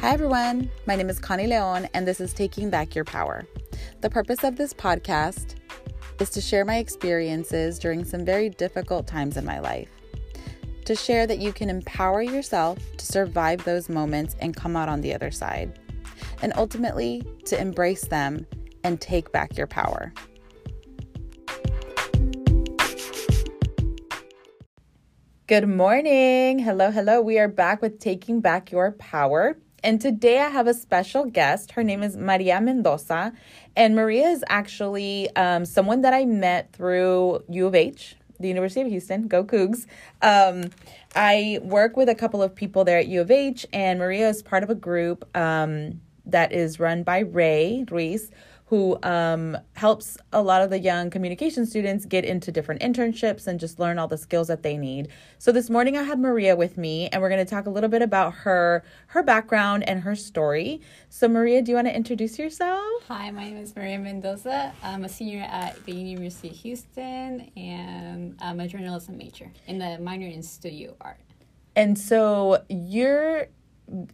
Hi, everyone. My name is Connie Leon, and this is Taking Back Your Power. The purpose of this podcast is to share my experiences during some very difficult times in my life, to share that you can empower yourself to survive those moments and come out on the other side, and ultimately to embrace them and take back your power. Good morning. Hello, hello. We are back with Taking Back Your Power. And today I have a special guest. Her name is Maria Mendoza. And Maria is actually um, someone that I met through U of H, the University of Houston. Go Cougs. Um, I work with a couple of people there at U of H, and Maria is part of a group um, that is run by Ray Ruiz, who um, helps a lot of the young communication students get into different internships and just learn all the skills that they need. So this morning I had Maria with me, and we're going to talk a little bit about her her background and her story. So Maria, do you want to introduce yourself? Hi, my name is Maria Mendoza. I'm a senior at the University of Houston, and I'm a journalism major in the minor in studio art. And so you're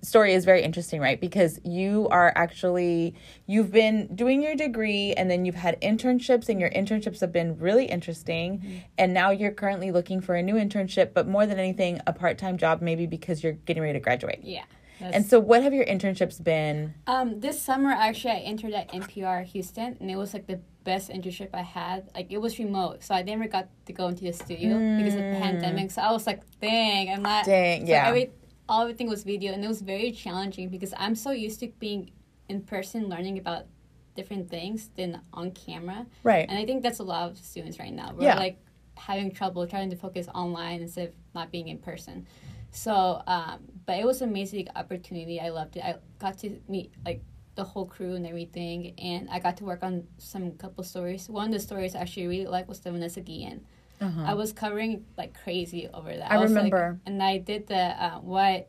story is very interesting, right? Because you are actually you've been doing your degree and then you've had internships and your internships have been really interesting mm-hmm. and now you're currently looking for a new internship, but more than anything a part-time job maybe because you're getting ready to graduate. Yeah. And so what have your internships been? Um this summer actually I entered at NPR Houston and it was like the best internship I had. Like it was remote, so I never got to go into the studio mm. because of the pandemic. So I was like, dang, I'm not. Dang, yeah. So every all everything was video and it was very challenging because I'm so used to being in person learning about different things than on camera. Right. And I think that's a lot of students right now. We're yeah. like having trouble trying to focus online instead of not being in person. So, um, but it was an amazing opportunity. I loved it. I got to meet like the whole crew and everything, and I got to work on some couple stories. One of the stories I actually really liked was the Vanessa Guillen uh-huh. I was covering like crazy over that. I, I remember. Like, and I did the uh, what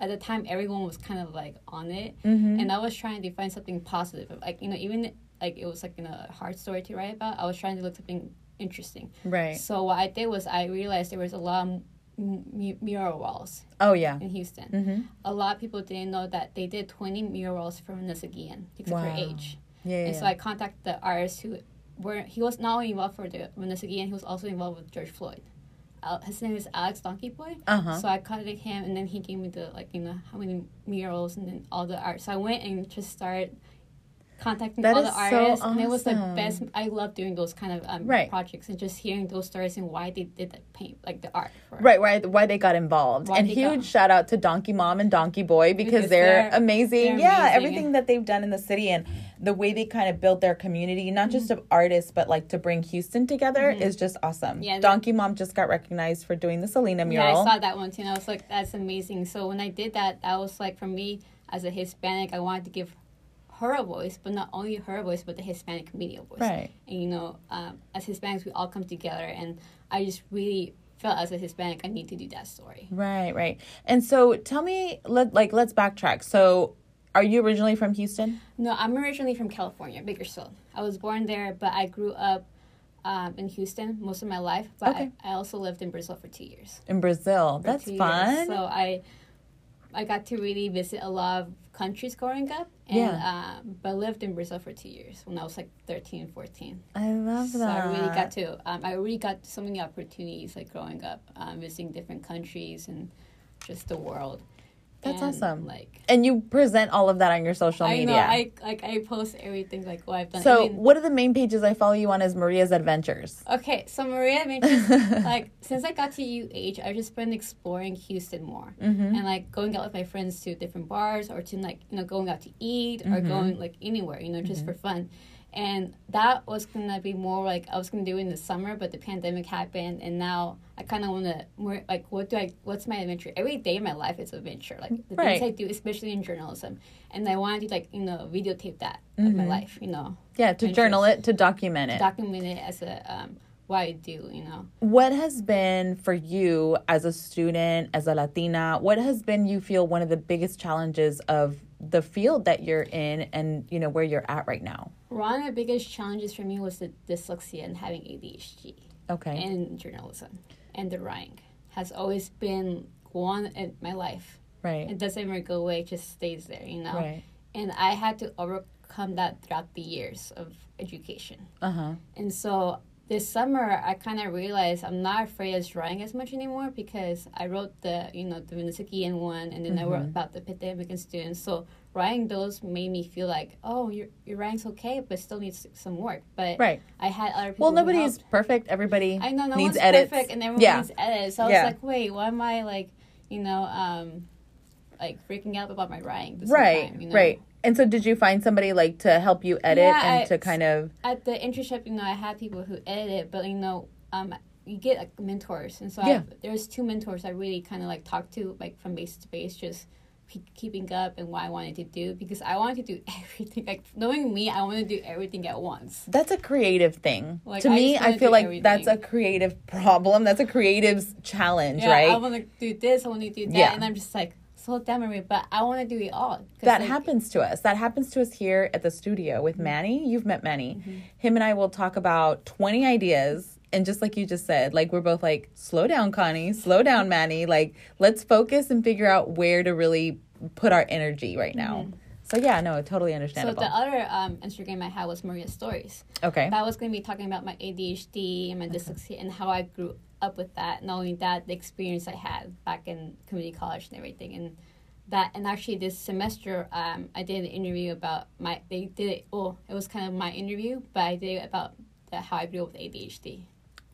at the time everyone was kind of like on it, mm-hmm. and I was trying to find something positive. Like you know, even like it was like in a hard story to write about. I was trying to look something interesting. Right. So what I did was I realized there was a lot of m- mural walls. Oh yeah. In Houston, mm-hmm. a lot of people didn't know that they did twenty murals for Vanessa Guillen because wow. of her age. Yeah. And yeah. so I contacted the artist who where he was not only involved for the Vanessa Guillen, he was also involved with George Floyd. Uh, his name is Alex Donkeeboy. Uh-huh. So I contacted him, and then he gave me the like you know how many murals and then all the art. So I went and just started contacting that all the artists, so awesome. and it was the best. I love doing those kind of um, right. projects and just hearing those stories and why they did the paint, like the art. right, why why they got involved, why and huge got, shout out to Donkeemom and Donkeeboy because, because they're, they're, amazing. They're yeah, amazing. everything that they've done in the city and the way they kind of built their community, not just mm-hmm. of artists, but like to bring Houston together, mm-hmm. is just awesome. Yeah, Donkeemom just got recognized for doing the Selena mural. Yeah, I saw that one too, and I was like, that's amazing. So when I did that, that was like for me as a Hispanic, I wanted to give her voice, but not only her voice, but the Hispanic media voice. Right. And you know, um, as Hispanics, we all come together, and I just really felt as a Hispanic, I need to do that story. Right, right. And so, tell me, let like let's backtrack. So, are you originally from Houston? No, I'm originally from California, Bakersfield. I was born there, but I grew up um, in Houston most of my life. But okay. I, I, also lived in Brazil for two years. In Brazil, that's fun. Years. So I I got to really visit a lot of countries growing up. And, yeah. Um, but lived in Brazil for two years when I was like 13, 14. I love so that. So I really got to, um, I really got so many opportunities like growing up, um, visiting different countries and just the world. That's and, awesome. Like, and you present all of that on your social I media. Know, I like I post everything like what I've done. So, I mean, what are the main pages I follow you on? Is Maria's Adventures? Okay, so Maria Adventures. like since I got to UH, I've just been exploring Houston more mm-hmm. and like going out with my friends to different bars or to like you know going out to eat or mm-hmm. going like anywhere you know just mm-hmm. for fun and that was gonna be more like I was gonna do in the summer, but the pandemic happened, and now I kind of want to more like what do I? What's my adventure? Every day of my life is adventure. Like the right. things I do, especially in journalism, and I wanted to like you know videotape that mm-hmm. of my mm-hmm. life. You know. Yeah, to journal it, to document it. Document it as a um, what I do. You know. What has been for you as a student, as a Latina? What has been you feel one of the biggest challenges of the field that you're in and you know where you're at right now one of the biggest challenges for me was the dyslexia and having adhd okay in journalism and the writing has always been one in my life Right. It doesn't ever go away; it just stays there, you know. Right. And I had to overcome that throughout the years of education. Uh huh. And so this summer, I kind of realized I'm not afraid of drawing as much anymore because I wrote the, you know, the Vanessa Guillen one, and then I wrote Mhm. about the pandemic and students. So writing those made me feel like, oh, your your writing's okay, but still needs some work. But Right. I had other people. Well, nobody is perfect. Everybody I know no needs one's edits. perfect, and everyone Yeah. needs edits. So I Yeah. was like, wait, why am I like, you know, um, like freaking out about my writing? This right. Time, you know? Right. And so, did you find somebody like to help you edit Yeah, and I- to kind of? At the internship, you know, I had people who edit but you know, um, you get like mentors, and so Yeah. I, there's two mentors I really kind of like talk to, like from base to base, just pe- keeping up and what I wanted to do because I wanted to do everything. Like knowing me, I want to do everything at once. That's a creative thing. Like, to I me, I feel like that's a creative problem. That's a creative's challenge, Yeah, right? I want to do this. I want to do that, Yeah. and I'm just like slow down, Maria. But I want to do it all. that like, happens to us. That happens to us here at the studio with Manny. You've met Manny. Mm-hmm. Him and I will talk about 20 ideas. And just like you just said, like we're both like, slow down, Connie, slow down, Manny. Like, let's focus and figure out where to really put our energy right now. So, yeah, no, totally Mm-hmm. So the other um, Instagram I had was Maria's stories. okay. That was going to be talking about my ADHD and my dyslexia and how I grew up with that. Not only that, the experience I had back in community college and everything, and that. And actually, this semester, um, I did an interview about my. They did it. Oh, it was kind of my interview, but I did it about the, how I deal with ADHD.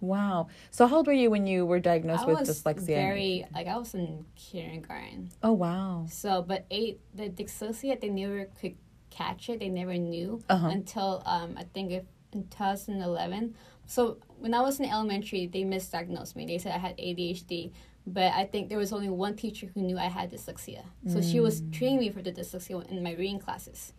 Wow. So, how old were you when you were diagnosed I with was dyslexia? very like I was in kindergarten. oh, wow. So, but eight the dyslexia they never could catch it. They never knew Uh-huh. until um, I think if, in 2011. So when I was in elementary, they misdiagnosed me. They said I had ADHD, but I think there was only one teacher who knew I had dyslexia. So she was Mm. treating me for the dyslexia in my reading classes.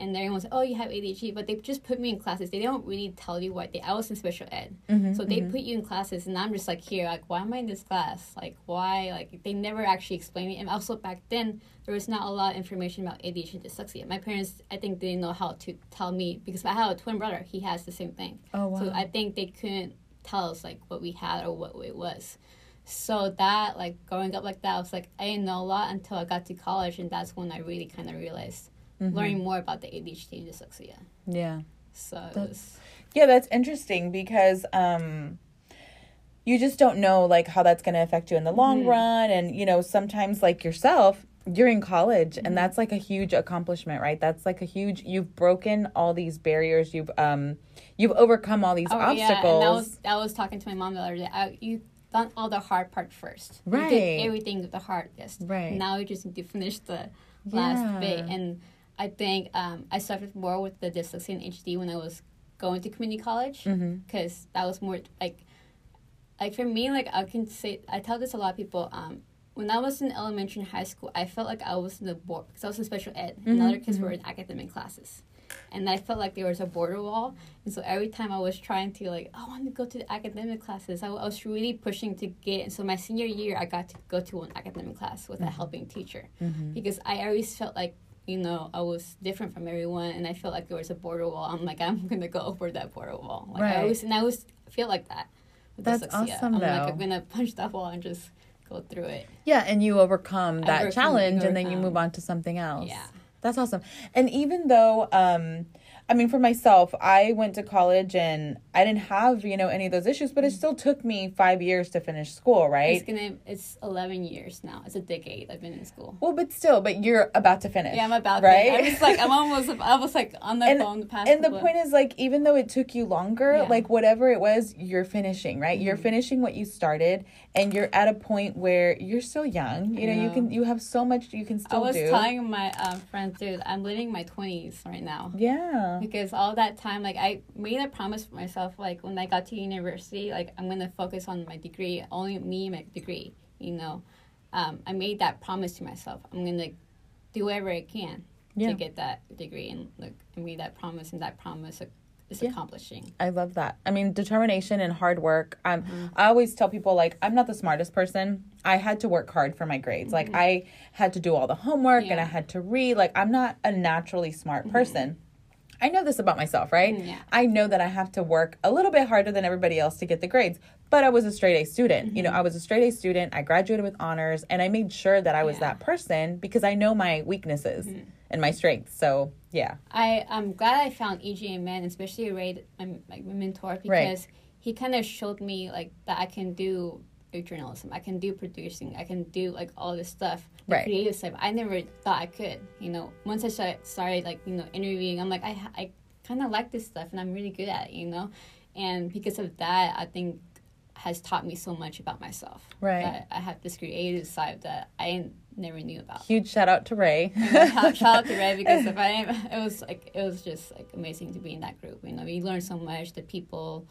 And everyone said, "Oh, you have ADHD," but they just put me in classes. They don't really tell you what they. I was in special ed, Mhm, so they mhm. put you in classes, and I'm just like here, like why am I in this class? Like why? Like they never actually explained it. And also back then, there was not a lot of information about ADHD and dyslexia. My parents, I think, didn't know how to tell me because I have a twin brother. He has the same thing. Oh, wow. So I think they couldn't tell us like what we had or what it was. So that like growing up like that, I was like I didn't know a lot until I got to college, and that's when I really kind of realized Mm-hmm. learning more about the ADHD and dyslexia. yeah. So That's- Yeah, that's interesting because um you just don't know like how that's going to affect you in the long Mhm. run and you know sometimes like yourself you're in college Mm-hmm. and that's like a huge accomplishment, right? That's like a huge you've broken all these barriers, you've um you've overcome all these Oh, obstacles. Yeah, and I was I was talking to my mom the other day. I, you done all the hard part first. You Right. did everything the hardest. Right. Now you just need to finish the last bit. And I think um, I suffered more with the dyslexia and HD when I was going to community college because that was more like like for me like I can say I tell this a lot of people. Um, when I was in elementary and high school, I felt like I was in the board because I was in special ed, and Mhm, other kids were in academic classes and I felt like there was a border wall. And so every time I was trying to like, I want to go to the academic classes, I, I was really pushing to get. And so my senior year, I got to go to an academic class with a helping teacher Mm-hmm. because I always felt like you know I was different from everyone, and I felt like there was a border wall. I'm like, I'm gonna go over that border wall. Like Right. I always and I always feel like that. with That's awesome, I'm though. like, I'm gonna punch that wall and just go through it. Yeah, and you overcome that overcome- challenge and then you move on to something else. Yeah. That's awesome. And even though um I mean for myself, I went to college and I didn't have, you know, any of those issues, but it still took me 5 years to finish school, right? It's gonna. It's 11 years now. It's a decade I've been in school. well, but still, but you're about to finish. Yeah, I'm about right? right. I'm just like I'm almost. I was like on the and, phone the past. and the point is like even though it took you longer Yeah. like whatever it was you're finishing right you're Mhm. finishing what you started and you're at a point where you're still young you know you can you have so much you can still. Do. I was do telling my um, friends, dude, I'm living my 20s right now. yeah Because all that time, like I made a promise for myself, like when I got to university, like I'm gonna focus on my degree, only me and my degree. You know, um, I made that promise to myself. I'm gonna do whatever I can Yeah. to get that degree, and like I made that promise, and that promise is Yeah. accomplishing. I love that. I mean, determination and hard work. Um, Mm-hmm. I always tell people like I'm not the smartest person. I had to work hard for my grades. Like I had to do all the homework and I Mm-hmm. Had to read. Like I'm not a naturally smart person. I know this about myself, right? Mm, yeah. I know that I have to work a little bit harder than everybody else to get the grades. But I was a straight A student. You know, mm-hmm. I was a straight A student. I graduated with honors and I made sure that I was Yeah. that person because I know my weaknesses mm-hmm. and my strengths. So, yeah. I I'm glad I found EJ Man, especially Ray, my, my mentor, because he kind of showed me like that I can do journalism, I can do producing, I can do like all this stuff, the Right. creative stuff. I never thought I could. You know, once I started, started like you know interviewing, I'm like I I kind of like this stuff and I'm really good at it. You know, and because of that, I think has taught me so much about myself. Right. That I have this creative side that I never knew about. Huge shout out to Ray. shout, shout out to Ray because if I it was like it was just like amazing to be in that group. You know, you learn so much, the people,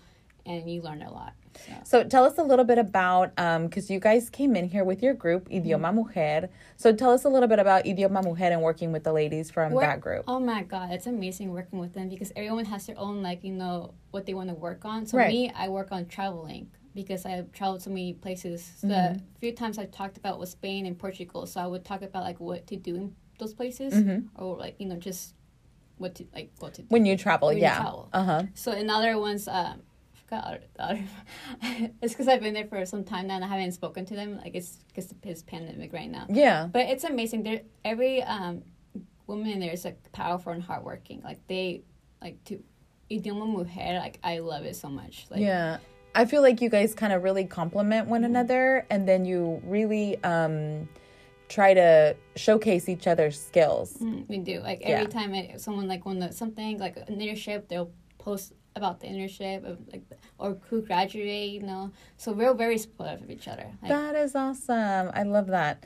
and you learn a lot. So. So tell us a little bit about um, because you guys came in here with your group Idioma mm-hmm. Mujer. So tell us a little bit about Idioma Mujer and working with the ladies from Work- that group. Oh my god, it's amazing working with them because everyone has their own like you know what they want to work on. So Right. me, I work on traveling because I have traveled so many places. The Mm-hmm. few times I talked about was Spain and Portugal, so I would talk about like what to do in those places Mhm. or like you know just what to like what to do. When you travel, When yeah. Uh huh. So in other ones, um, I forgot other, other. it's because I've been there for some time now and I haven't spoken to them. Like it's because it's pandemic right now. Yeah. But it's amazing. There, every um, woman in there is like powerful and hardworking. Like they, like to idioma mujer. Like I love it so much. Like yeah. I feel like you guys kind of really complement Mm-hmm. one another and then you really um, try to showcase each other's skills. mm, we do. Like Yeah. every time it, someone like won the, something like an internship, they'll post about the internship of like or who graduate. You know, so we're very supportive of each other. Like, That is awesome. I love that.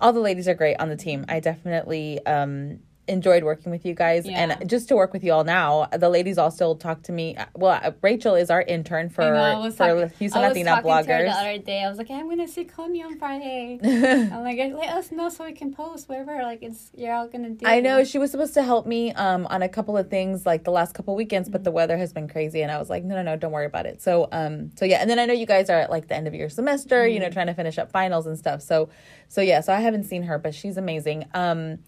All the ladies are great on the team. I definitely um, enjoyed working with you guys. Yeah. And just to work with you all now, the ladies all still talk to me. Well, uh, Rachel is our intern for, know, for talking- Houston I was Latina talking to her bloggers. the other day. I was like, I'm gonna see Connie on Friday. I'm like, let us know so we can post whatever. Like it's you're all gonna do. I know she was supposed to help me um, on a couple of things like the last couple weekends, but the weather has been crazy, and I was like, no, no, no, don't worry about it. So, um, so yeah, and then I know you guys are at like the end of your semester, you know, trying to finish up finals and stuff. So, so yeah, so I haven't seen her, but she's amazing. Um,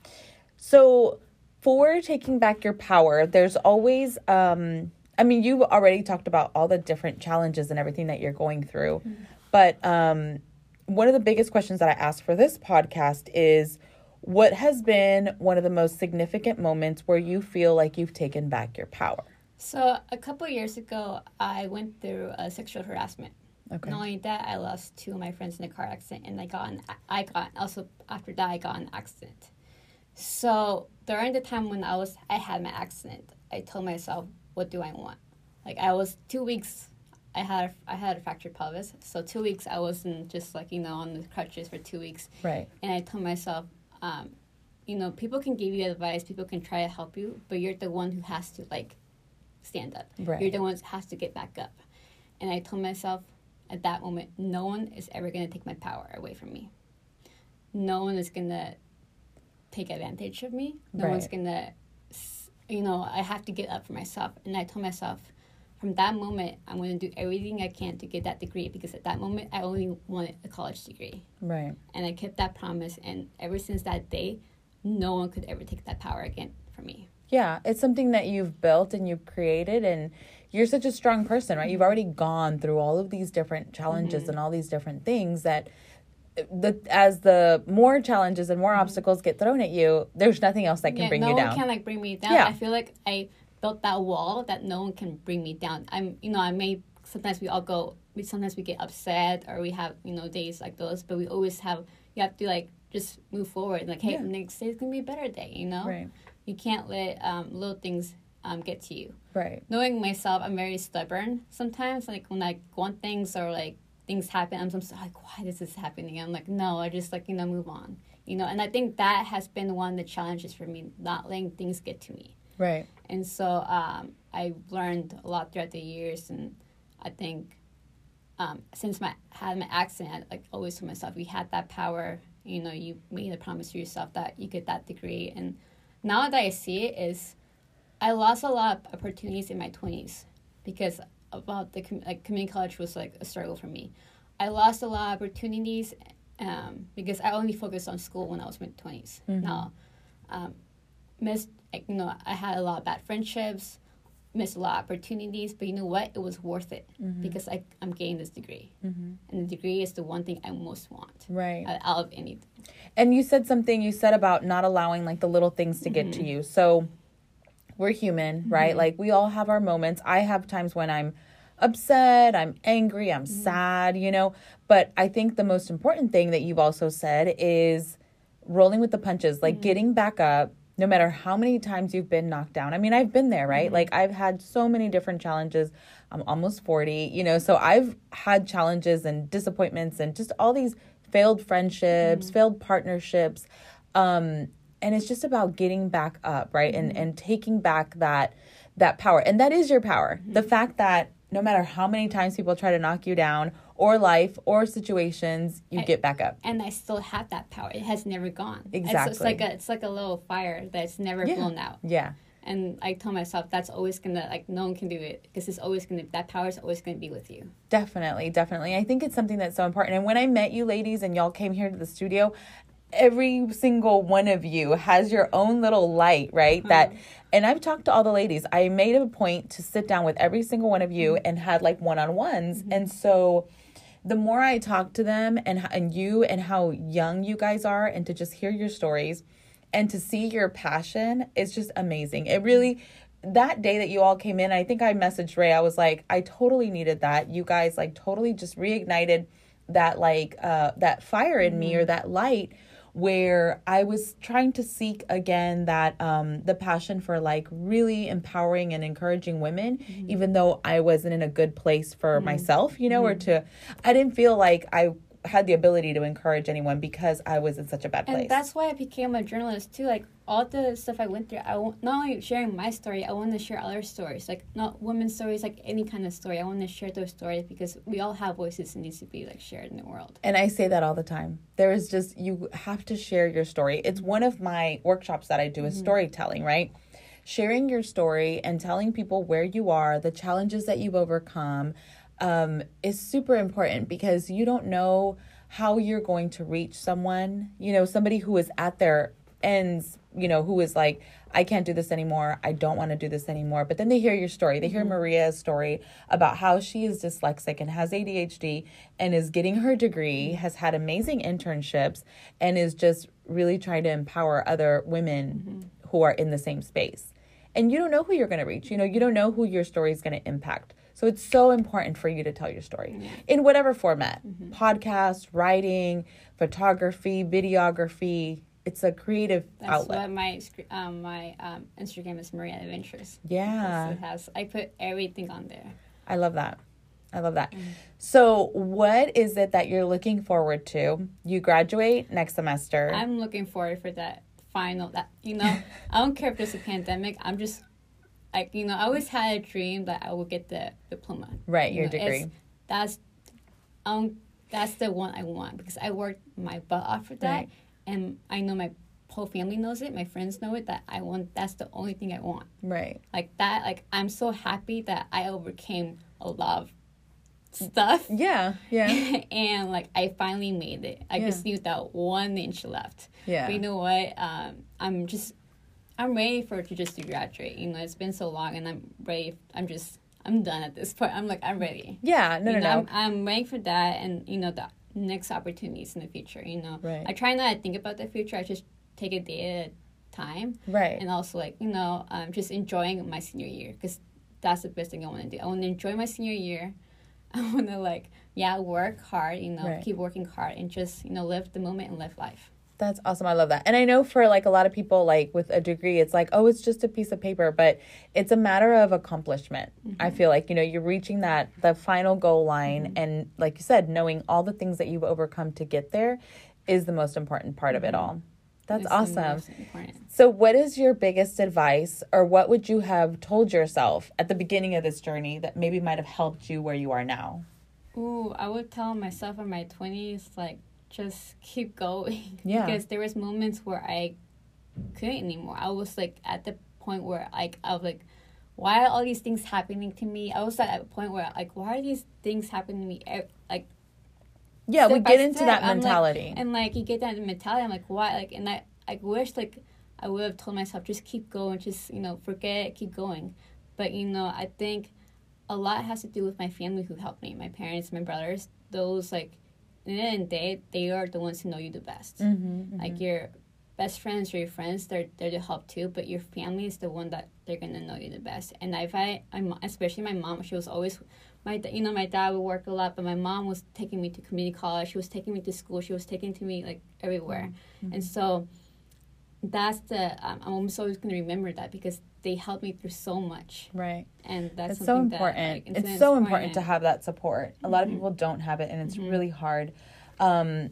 so for taking back your power, there's always, um, I mean, you already talked about all the different challenges and everything that you're going through, but um, one of the biggest questions that I ask for this podcast is what has been one of the most significant moments where you feel like you've taken back your power? So a couple of years ago, I went through a sexual harassment. Okay. Not only that, I lost two of my friends in a car accident, and I got an, I got also after that I got an accident. So during the time when I was I had my accident, I told myself, "What do I want?" Like I was two weeks. I had I had a fractured pelvis, so two weeks I wasn't just like you know on the crutches for two weeks, Right. and I told myself, um, you know, people can give you advice, people can try to help you, but you're the one who has to like stand up. Right. You're the one who has to get back up. And I told myself at that moment, no one is ever going to take my power away from me. No one is going to take advantage of me. No one's going to, you know, I have to get up for myself. And I told myself, from that moment, I'm to do everything I can to get that degree because at that moment, I only wanted a college degree. Right. And I kept that promise. And ever since that day, no one could ever take that power again from me. Yeah, it's something that you've built and you've created and you're such a strong person, right? You've mm-hmm. already gone through all of these different challenges mm-hmm. and all these different things that the as the more challenges and more obstacles get thrown at you, there's nothing else that can bring no you down. No one can like bring me down. Yeah. I feel like I built that wall that no one can bring me down. I'm, you know, I may sometimes we all go. We sometimes we get upset or we have you know days like those, but we always have. You have to like just move forward. Like, hey, Yeah. next day is gonna be a better day. You know, Right. you can't let um, little things um, get to you. Right. Knowing myself, I'm very stubborn sometimes. Like when I want things or like things happen, I'm just like, why is this happening? I'm like, no, I just like you know move on. You know, and I think that has been one of the challenges for me, not letting things get to me. Right. And so um, I learned a lot throughout the years, and I think um, since my had my accident, I like always told myself, you had that power. You know, you made a promise to yourself that you get that degree, and now that I see it, is I lost a lot of opportunities in my twenties because about the com- like community college was like a struggle for me. I lost a lot of opportunities um, because I only focused on school when I was mid 20s Now, um, missed like, you know I had a lot of bad friendships. missed a lot of opportunities, but you know what? It was worth it Mm-hmm. because I, I'm getting this degree. And the degree is the one thing I most want Right. out out of anything. And you said something you said about not allowing like the little things to get to you. So we're human, right? Mm-hmm. Like we all have our moments. I have times when I'm upset, I'm angry, I'm mm-hmm. sad, you know. But I think the most important thing that you've also said is rolling with the punches, like mm-hmm. getting back up no matter how many times you've been knocked down. I mean, I've been there, right? Like I've had so many different challenges. I'm almost 40, you know, so I've had challenges and disappointments and just all these failed friendships, failed partnerships. Um and it's just about getting back up, right? And mm-hmm. and taking back that that power. And that is your power. Mm-hmm. The fact that no matter how many times people try to knock you down or life or situations, you get back up. And I still have that power. It has never gone. It's, Exactly. it's like a it's like a little fire that's never Yeah. blown out. Yeah. And I told myself that's always gonna like no one can do it because it's always gonna that power is always gonna be with you. Definitely, definitely. I think it's something that's so important. And when I met you ladies and y'all came here to the studio, every single one of you has your own little light, right? That mm-hmm. and I've talked to all the ladies. I made a point to sit down with every single one of you mm-hmm. and had like one-on-ones. Mm-hmm. And so the more I talk to them and and you and how young you guys are and to just hear your stories and to see your passion is just amazing. It really that day that you all came in, I think I messaged Ray. I was like, I totally needed that. You guys like totally just reignited that like uh that fire in me or that light where I was trying to seek again that um the passion for like really empowering and encouraging women mm-hmm. even though I wasn't in a good place for mm-hmm. myself, you know, or mm-hmm. to I didn't feel like I had the ability to encourage anyone because I was in such a bad place. And that's why I became a journalist too. Like all the stuff I went through, I w- not only sharing my story, I want to share other stories, like not women's stories, like any kind of story. I want to share those stories because we all have voices and needs to be like shared in the world. And I say that all the time. There is just, you have to share your story. It's one of my workshops that I do is mm-hmm. storytelling, right? Sharing your story and telling people where you are, the challenges that you've overcome um, is super important because you don't know how you're going to reach someone, you know, somebody who is at their ends, you know, who is like, I can't do this anymore. I don't want to do this anymore. But then they hear your story. They hear mm-hmm. Maria's story about how she is dyslexic and has ADHD and is getting her degree, mm-hmm. has had amazing internships, and is just really trying to empower other women mm-hmm. who are in the same space. And you don't know who you're going to reach. You know, you don't know who your story is going to impact. So it's so important for you to tell your story in whatever format podcast, writing, photography, videography. It's a creative That's outlet. what my um, my um, Instagram is Maria Adventures. Yeah. It has I put everything on there. I love that. I love that. So, what is it that you're looking forward to? You graduate next semester. I'm looking forward for that final. That you know, I don't care if there's a pandemic. I'm just like you know, I always had a dream that I would get the diploma. right, You your know, degree. That's um that's the one I want because I worked my butt off for that, Right. and I know my whole family knows it. My friends know it. That I want. That's the only thing I want. Right. Like that. Like I'm so happy that I overcame a lot of stuff. Yeah. Yeah. and like I finally made it. I Yeah. just need that one inch left. Yeah. But you know what? Um, I'm just I'm ready for to just to graduate. You know, it's been so long, and I'm ready. I'm just I'm done at this point. I'm like I'm ready. Yeah. No, no, know, no. I'm, I'm ready for that, and you know the next opportunities in the future. You know, Right. I try not to think about the future. I just take a day at a time, Right. and also like you know, um, just enjoying my senior year because that's the best thing I want to do. I want to enjoy my senior year. I want to like yeah work hard. You know, Right. keep working hard and just you know live the moment and live life. That's awesome. I love that. And I know for like a lot of people, like with a degree, it's like, oh, it's just a piece of paper, but it's a matter of accomplishment. I mm-hmm. feel like, you know, you're reaching that, the final goal line. Mm-hmm. And like you said, knowing all the things that you've overcome to get there is the most important part of it mm-hmm. all. That's It's awesome. So, what is your biggest advice, or what would you have told yourself at the beginning of this journey that maybe might have helped you where you are now? Ooh, I would tell myself in my twenties, like, just keep going. Yeah. Because there was moments where I couldn't anymore. I was like at the point where like I was like, why are all these things happening to me? I was at a point where like, why are these things happening to me? Like, Yeah, we get into step. that I'm like- mentality. and like you get that mentality. I'm like, why? Like, and I I wish like I would have told myself just keep going, just you know forget it, keep going. But you know, I think a lot has to do with my family who helped me, my parents, my brothers. Those like, the end of the day, they are the ones who know you the best. Mm-hmm, Like your best friends or your friends, they're they're to help too. But your family is the one that they're gonna know you the best. And if I, I'm especially my mom, she was always my you know my dad would work a lot, but my mom was taking me to community college. She was taking me to school. She was taking to me like everywhere, and so that's the um, I'm almost always gonna remember that because they helped me through so much, Right. and that's so something that, important. like, it's it's so important to have that support. A lot of Mhm. people don't have it, and it's Mhm. really hard. Um,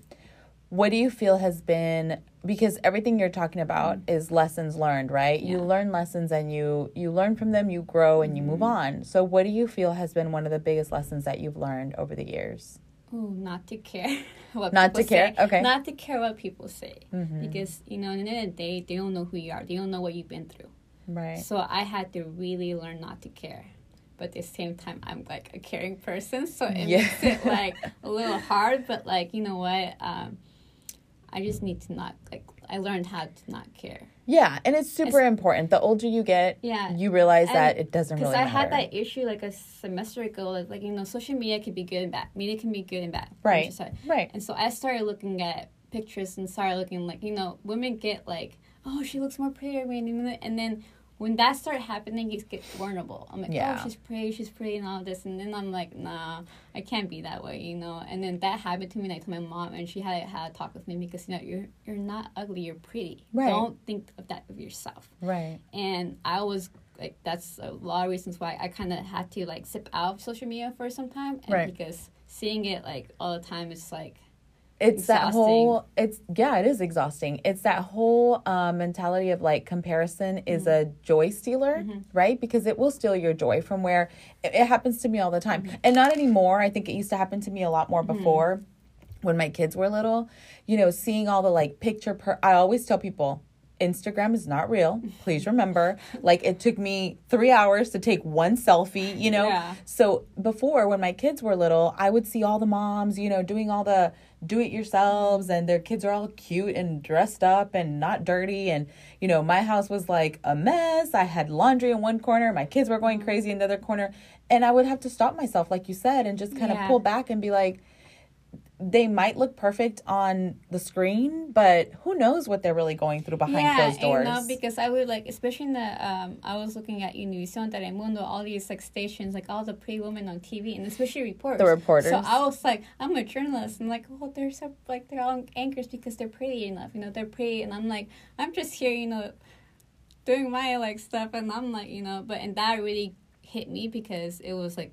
what do you feel has been because everything you're talking about is lessons learned, right? You Mm-hmm. Learn lessons and you you learn from them, you grow and you move Mm-hmm. on. So what do you feel has been one of the biggest lessons that you've learned over the years? Ooh, not to care what Not people to care? say. Okay. Not to care what people say. Mhm. Because, you know, in the end of the day, they don't know who you are. They don't know what you've been through. Right. So I had to really learn not to care. But at the same time, I'm like a caring person. So it Yeah. makes it like a little hard. But like, you know what? Um, I just need to not, like, I learned how to not care. Yeah, and it's super important. The older you get, Yeah. you realize And- that it doesn't really. Because I had that issue like a semester ago. Like, like, you know, social media can be good and bad. Media can be good and bad. Right. Which is like- Right. And so I started looking at pictures and started looking like, you know, women get like, oh, she looks more pretty. And then when that started happening, it gets vulnerable. I'm like, oh, Yeah. oh, she's pretty, she's pretty, and all this. And then I'm like, nah, I can't be that way, you know. And then that happened to me. like to my mom, and she had had a talk with me because you know you're you're not ugly, you're pretty. Right. Don't think of that of yourself. Right. And I was like, that's a lot of reasons why I kind of had to like sip out of social media for some time, and Right. because seeing it like all the time is like it's that whole it's yeah it is exhausting it's that whole uh, mentality of like comparison is Mm-hmm. a joy stealer right because it will steal your joy from where it, it happens to me all the time and not anymore i think it used to happen to me a lot more before when my kids were little you know seeing all the like picture per i always tell people Instagram is not real. Please remember. like it took me three hours to take one selfie, you know? Yeah. So before, when my kids were little, I would see all the moms, you know, doing all the do it yourselves, and their kids are all cute and dressed up and not dirty. And, you know, my house was like a mess. I had laundry in one corner, my kids were going mm-hmm. crazy in the other corner. And I would have to stop myself, like you said, and just kind of pull back and be like, they might look perfect on the screen, but who knows what they're really going through behind closed doors. You know, because I would like, especially in the, um, I was looking at Univision, Telemundo, all these like stations, like all the pretty women on TV, and especially reporters. The reporters. So I was like, I'm a journalist, and like, oh, they're so like they're all anchors because they're pretty enough, you know, they're pretty, and I'm like, I'm just here, you know, doing my like stuff, and I'm like, you know, but and that really hit me because it was like,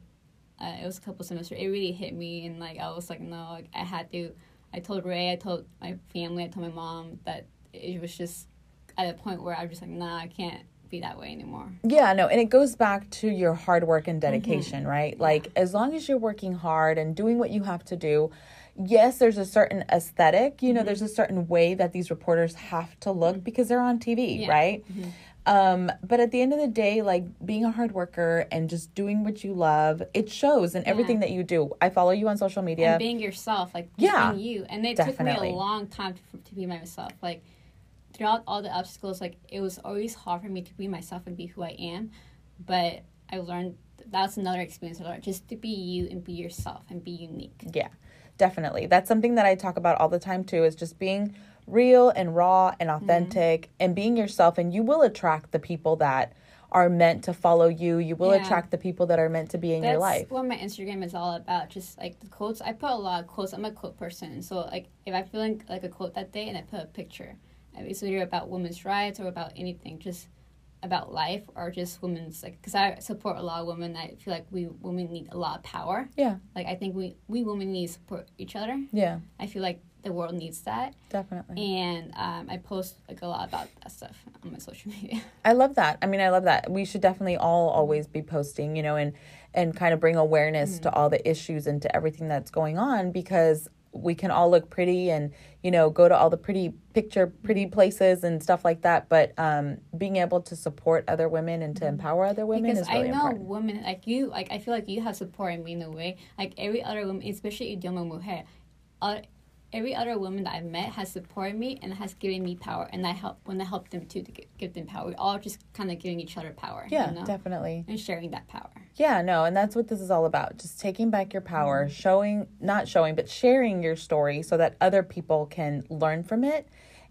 uh, it was a couple semesters. It really hit me, and like I was like, no, like, I had to. I told Ray, I told my family, I told my mom that it was just at a point where I was just like, nah, I can't be that way anymore. Yeah, no, and it goes back to your hard work and mm-hmm. dedication, right? Like as long as you're working hard and doing what you have to do, yes, there's a certain aesthetic, you know, mm-hmm. there's a certain way that these reporters have to look mm-hmm. because they're on TV, Yeah. right? Um, but at the end of the day, like being a hard worker and just doing what you love, it shows in everything that you do. I follow you on social media. And being yourself, like just Yeah, being you. And it took me a long time to, to be myself. Like throughout all the obstacles, like it was always hard for me to be myself and be who I am. But I learned that's another experience I learned just to be you and be yourself and be unique. Yeah, definitely. That's something that I talk about all the time too is just being real and raw and mm-hmm. authentic and being yourself and you will attract the people that are meant to follow you. You will Yeah. attract the people that are meant to be in That's your life. what my Instagram is all about. Just like the quotes, I put a lot of quotes. I'm a quote person, so like if I feel like, like a quote that day, and I put a picture, it's either about women's rights or about anything, just about life or just women's like. Because I support a lot of women. I feel like we women need a lot of power. Yeah. Like I think we we women need to support each other. Yeah, I feel like the world needs that, definitely. and um, I post like a lot about that stuff on my social media. I love that. I mean, I love that. We should definitely all always be posting, you know, and and kind of bring awareness to all the issues and to everything that's going on because we can all look pretty and you know go to all the pretty picture pretty places and stuff like that but um being able to support other women and to empower other women because is really I know important women like you, like I feel like you have support in me in a way. Like every other woman, especially idioma mujer, uh, every other woman that I've met has supported me and has given me power, and I help when I help them too to give them power. We're all just kind of giving each other power. Yeah, you know? definitely. and sharing that power. Yeah, no, and that's what this is all about. Just taking back your power, mm-hmm. showing, not showing, but sharing your story so that other people can learn from it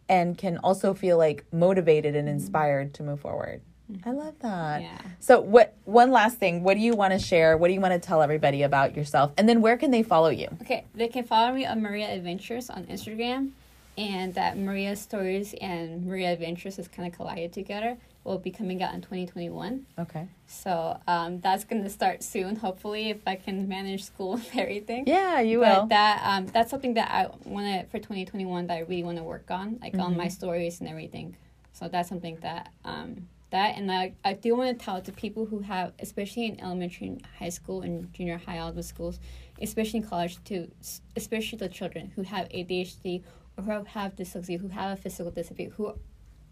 and can also feel like motivated and mm-hmm. inspired to move forward. I love that. Yeah. So, what one last thing, what do you want to share? What do you want to tell everybody about yourself? And then where can they follow you? Okay, they can follow me on Maria Adventures on Instagram, and that Maria Stories and Maria Adventures is kind of collided together. Will be coming out in 2021. Okay. So um, that's gonna start soon. Hopefully, if I can manage school and everything. Yeah, you but will. that um, that's something that I want to for 2021 that I really want to work on, like on Mm-hmm. my stories and everything. So that's something that um, that and I, I do want to tell to people who have, especially in elementary and high school and junior high all the schools, especially in college too, s- especially the children who have ADHD or who have dyslexia, who have a physical disability, who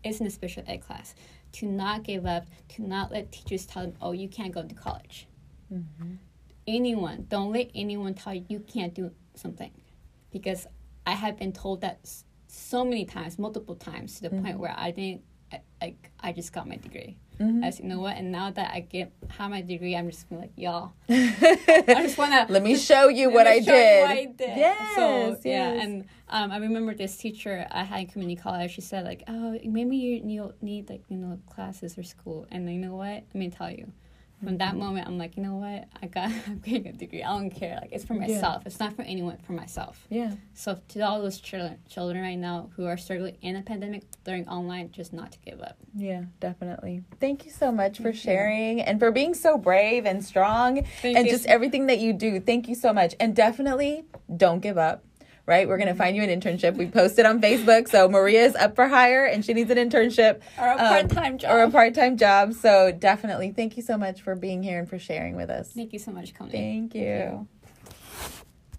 is in a special ed class, to not give up, to not let teachers tell them, oh, you can't go to college. Mm-hmm. Anyone, don't let anyone tell you you can't do something, because I have been told that so many times, multiple times, to the point mm-hmm. where I didn't, like, I just got my degree. I said, you know what? And now that I get have my degree, I'm just like, y'all. I just wanna Let me just- show you what I show did. what I did. Yes, So yeah, and um, I remember this teacher I had in community college. She said like, "Oh, maybe you need, need like you know classes or school." And you know what? Let me tell you. From that Mm-hmm. moment, I'm like, you know what? I got I'm getting a degree. I don't care. Like it's for Yeah. myself. It's not for anyone. For myself. Yeah. So to all those children, children right now who are struggling in a pandemic, learning online, just not to give up. Yeah, definitely. Thank you so much for sharing and for being so brave and strong Thank and you. just everything that you do. Thank you so much. And definitely don't give up. Right? We're going to find you an internship. We posted on Facebook. So Maria is up for hire and she needs an internship Or a um, part-time job. Or a part-time job. So definitely thank you so much for being here and for sharing with us. Thank you so much, Connie. Thank you.